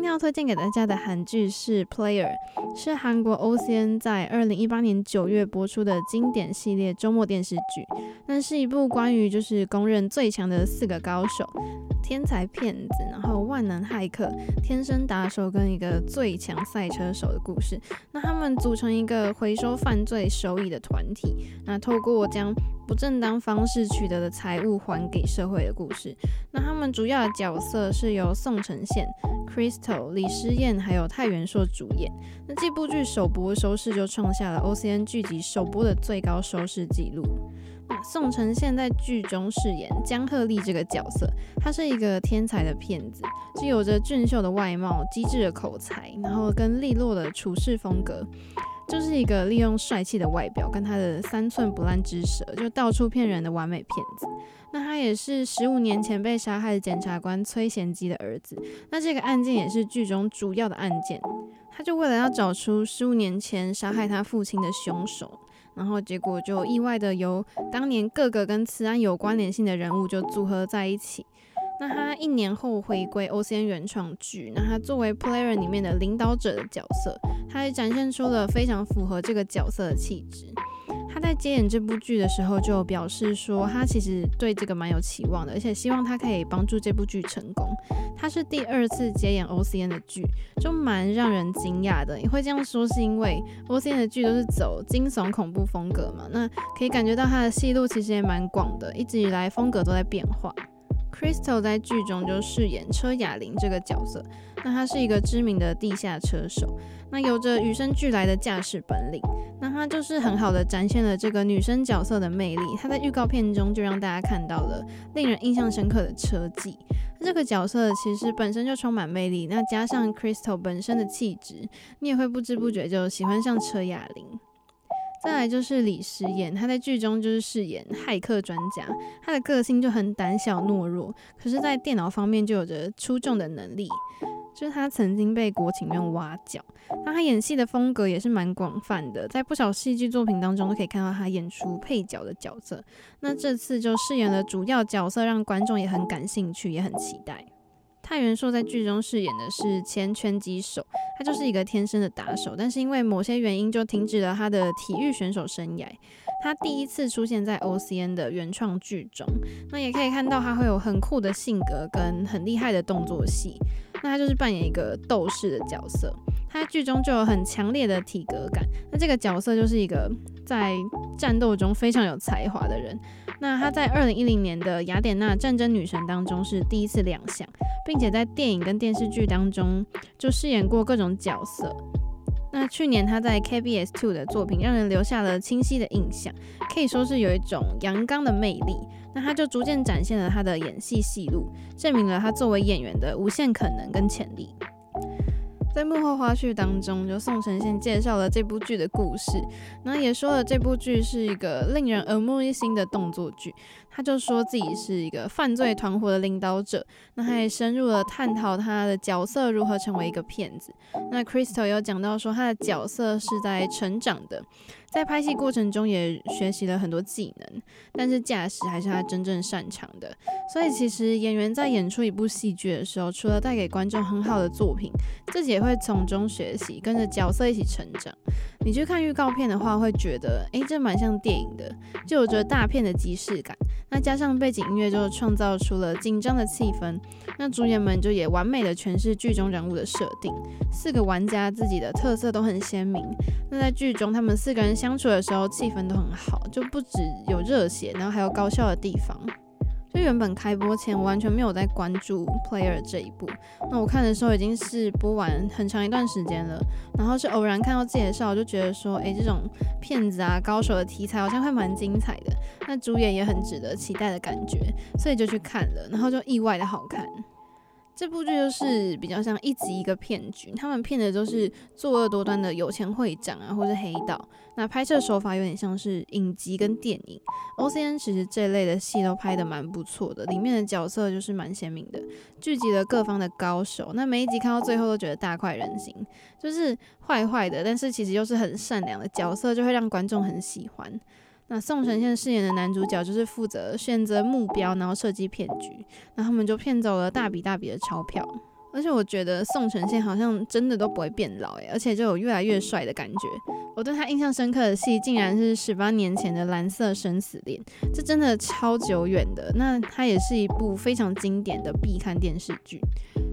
今天要推荐给大家的韩剧是《Player》，是韩国 OCN 在二零一八年九月播出的经典系列周末电视剧。那是一部关于就是公认最强的四个高手。天才骗子，然后万能骇客、天生打手跟一个最强赛车手的故事。那他们组成一个回收犯罪收益的团体，那透过将不正当方式取得的财物还给社会的故事。那他们主要的角色是由宋承宪、Crystal、李诗燕还有泰元硕主演。那这部剧首播收视就创下了 OCN 剧集首播的最高收视纪录。宋承宪在剧中饰演江鹤丽这个角色，他是一个天才的骗子，既有着俊秀的外貌、机智的口才，然后跟利落的处事风格，就是一个利用帅气的外表跟他的三寸不烂之舌，就到处骗人的完美骗子。那他也是十五年前被杀害的检察官崔贤基的儿子。那这个案件也是剧中主要的案件，他就为了要找出十五年前杀害他父亲的凶手。然后结果就意外的由当年各个跟此案有关联性的人物就组合在一起。那他一年后回归 OCN 原创剧，那他作为 Player 里面的领导者的角色，他也展现出了非常符合这个角色的气质。在接演这部剧的时候就表示说，他其实对这个蛮有期望的，而且希望他可以帮助这部剧成功。他是第二次接演 OCN 的剧，就蛮让人惊讶的。你会这样说是因为 OCN 的剧都是走惊悚恐怖风格嘛？那可以感觉到他的戏路其实也蛮广的，一直以来风格都在变化。Crystal 在剧中就饰演车雅玲这个角色，那她是一个知名的地下车手，那有着与生俱来的驾驶本领，那她就是很好的展现了这个女生角色的魅力。她在预告片中就让大家看到了令人印象深刻的车技，这个角色其实本身就充满魅力，那加上 Crystal 本身的气质，你也会不知不觉就喜欢上车雅玲。再来就是李诗燕，她在剧中就是饰演骇客专家，她的个性就很胆小懦弱，可是，在电脑方面就有着出众的能力。就是她曾经被国情院挖角，那她演戏的风格也是蛮广泛的，在不少戏剧作品当中都可以看到她演出配角的角色。那这次就饰演了主要角色，让观众也很感兴趣，也很期待。泰元硕在剧中饰演的是前拳击手，他就是一个天生的打手，但是因为某些原因就停止了他的体育选手生涯。他第一次出现在 OCN 的原创剧中，那也可以看到他会有很酷的性格跟很厉害的动作戏。那他就是扮演一个斗士的角色，他剧中就有很强烈的体格感。那这个角色就是一个在战斗中非常有才华的人。那他在二零一零年的雅典娜战争女神当中是第一次亮相，并且在电影跟电视剧当中就饰演过各种角色。那去年他在 KBS Two 的作品让人留下了清晰的印象，可以说是有一种阳刚的魅力。那他就逐渐展现了他的演戏戏路，证明了他作为演员的无限可能跟潜力。在幕后花絮当中，就宋承宪介绍了这部剧的故事，那也说了这部剧是一个令人耳目一新的动作剧。他就说自己是一个犯罪团伙的领导者，那他也深入的探讨他的角色如何成为一个骗子。那 Crystal 有讲到说他的角色是在成长的。在拍戏过程中也学习了很多技能，但是驾驶还是他真正擅长的。所以其实演员在演出一部戏剧的时候，除了带给观众很好的作品，自己也会从中学习，跟着角色一起成长。你去看预告片的话，会觉得，诶，这蛮像电影的，就有着大片的即视感。那加上背景音乐，就创造出了紧张的气氛。那主演们就也完美的诠释剧中人物的设定。四个玩家自己的特色都很鲜明。那在剧中，他们四个人相处的时候，气氛都很好，就不只有热血，然后还有搞笑的地方。就原本开播前，我完全没有在关注 Player 这一部。那我看的时候已经是播完很长一段时间了，然后是偶然看到介绍，就觉得说，诶、这种骗子啊、高手的题材好像会蛮精彩的。那主演也很值得期待的感觉，所以就去看了，然后就意外的好看。这部剧就是比较像一集一个骗局，他们骗的都是作恶多端的有钱会长啊，或是黑道。那拍摄手法有点像是影集跟电影。OCN 其实这类的戏都拍得蛮不错的，里面的角色就是蛮鲜明的，聚集了各方的高手。那每一集看到最后都觉得大快人心，就是坏坏的，但是其实又是很善良的角色，就会让观众很喜欢。那宋承宪饰演的男主角就是负责选择目标，然后设计骗局，那他们就骗走了大笔大笔的钞票。而且我觉得宋承宪好像真的都不会变老诶，而且就有越来越帅的感觉。我对他印象深刻的戏，竟然是十八年前的《蓝色生死恋》，这真的超久远的。那它也是一部非常经典的必看电视剧。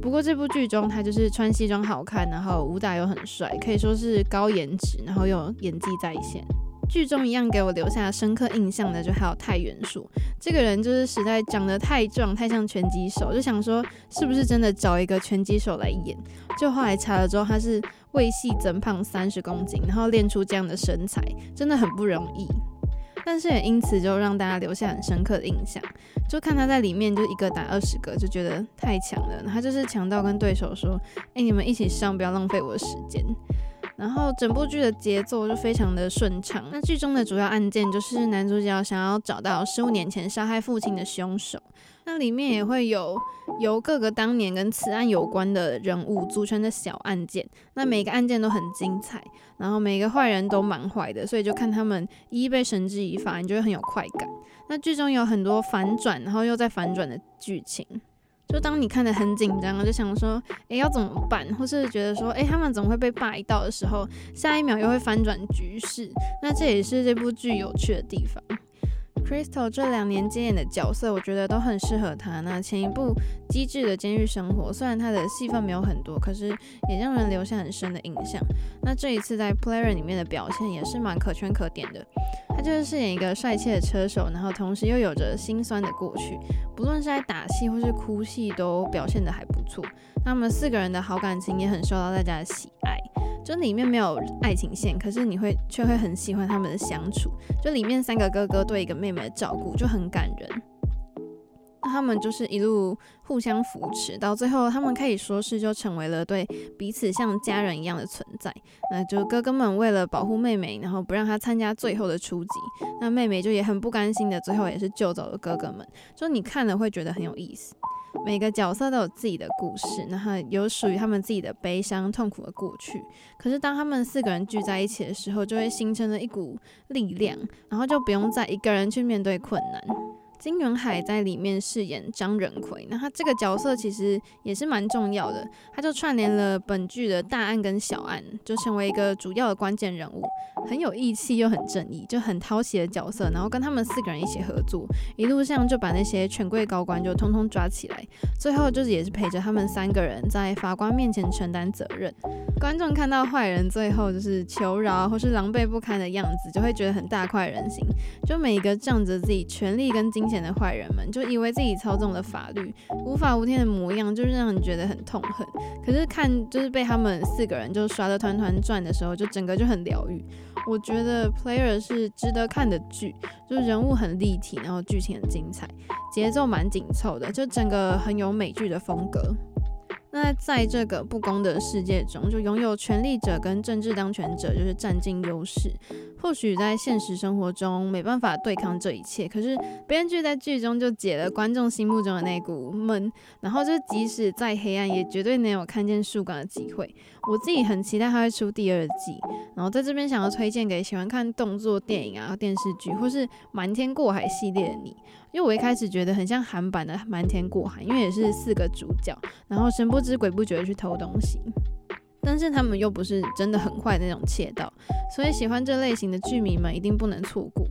不过这部剧中，他就是穿西装好看，然后武打又很帅，可以说是高颜值，然后又演技在线。剧中一样给我留下深刻印象的，就还有太元硕这个人，就是实在长得太壮，太像拳击手，就想说是不是真的找一个拳击手来演？就后来查了之后，他是为戏增胖三十公斤，然后练出这样的身材，真的很不容易。但是也因此就让大家留下很深刻的印象，就看他在里面就一个打二十个，就觉得太强了。他就是强到跟对手说：“哎，你们一起上，不要浪费我的时间。”然后整部剧的节奏就非常的顺畅。那剧中的主要案件就是男主角想要找到十五年前杀害父亲的凶手。那里面也会有由各个当年跟此案有关的人物组成的小案件。那每个案件都很精彩，然后每个坏人都蛮坏的，所以就看他们一一被绳之以法，你就会很有快感。那剧中有很多反转，然后又在反转的剧情。就当你看得很紧张，就想说，诶，要怎么办？或是觉得说，诶，他们怎么会被霸一道的时候，下一秒又会翻转局势。那这也是这部剧有趣的地方。Crystal 这两年接演的角色，我觉得都很适合他。那前一部《机智的监狱生活》，虽然他的戏份没有很多，可是也让人留下很深的印象。那这一次在《Player》里面的表现也是蛮可圈可点的。就是饰演一个帅气的车手，然后同时又有着心酸的过去，不论是在打戏或是哭戏，都表现得还不错。他们四个人的好感情也很受到大家的喜爱。就里面没有爱情线，可是你会却会很喜欢他们的相处。就里面三个哥哥对一个妹妹的照顾就很感人。他们就是一路互相扶持，到最后他们可以说是就成为了对彼此像家人一样的存在。那就哥哥们为了保护妹妹，然后不让她参加最后的出击，那妹妹就也很不甘心的，最后也是救走了哥哥们。就你看了会觉得很有意思。每个角色都有自己的故事，然后有属于他们自己的悲伤、痛苦的过去。可是当他们四个人聚在一起的时候，就会形成了一股力量，然后就不用再一个人去面对困难。金元海在里面饰演张仁奎，那他这个角色其实也是蛮重要的，他就串联了本剧的大案跟小案，就成为一个主要的关键人物，很有义气又很正义，就很讨喜的角色。然后跟他们四个人一起合作，一路上就把那些权贵高官就通通抓起来，最后就是也是陪着他们三个人在法官面前承担责任。观众看到坏人最后就是求饶或是狼狈不堪的样子，就会觉得很大快人心。就每一个仗着自己权力跟金钱的坏人们，就以为自己操纵了法律，无法无天的模样，就是让人觉得很痛恨。可是看就是被他们四个人就耍得团团转的时候，就整个就很疗愈。我觉得《Player》是值得看的剧，就是人物很立体，然后剧情很精彩，节奏蛮紧凑的，就整个很有美剧的风格。那在这个不公的世界中，就拥有权力者跟政治当权者就是占尽优势。或许在现实生活中没办法对抗这一切，可是编剧在剧中就解了观众心目中的那股闷，然后就即使再黑暗，也绝对能有看见曙光的机会。我自己很期待它会出第二季，然后在这边想要推荐给喜欢看动作电影啊、电视剧或是瞒天过海系列的你，因为我一开始觉得很像韩版的《瞒天过海》，因为也是四个主角，然后神不知鬼不觉的去偷东西。但是他们又不是真的很坏那种窃盗，所以喜欢这类型的剧迷们一定不能错过。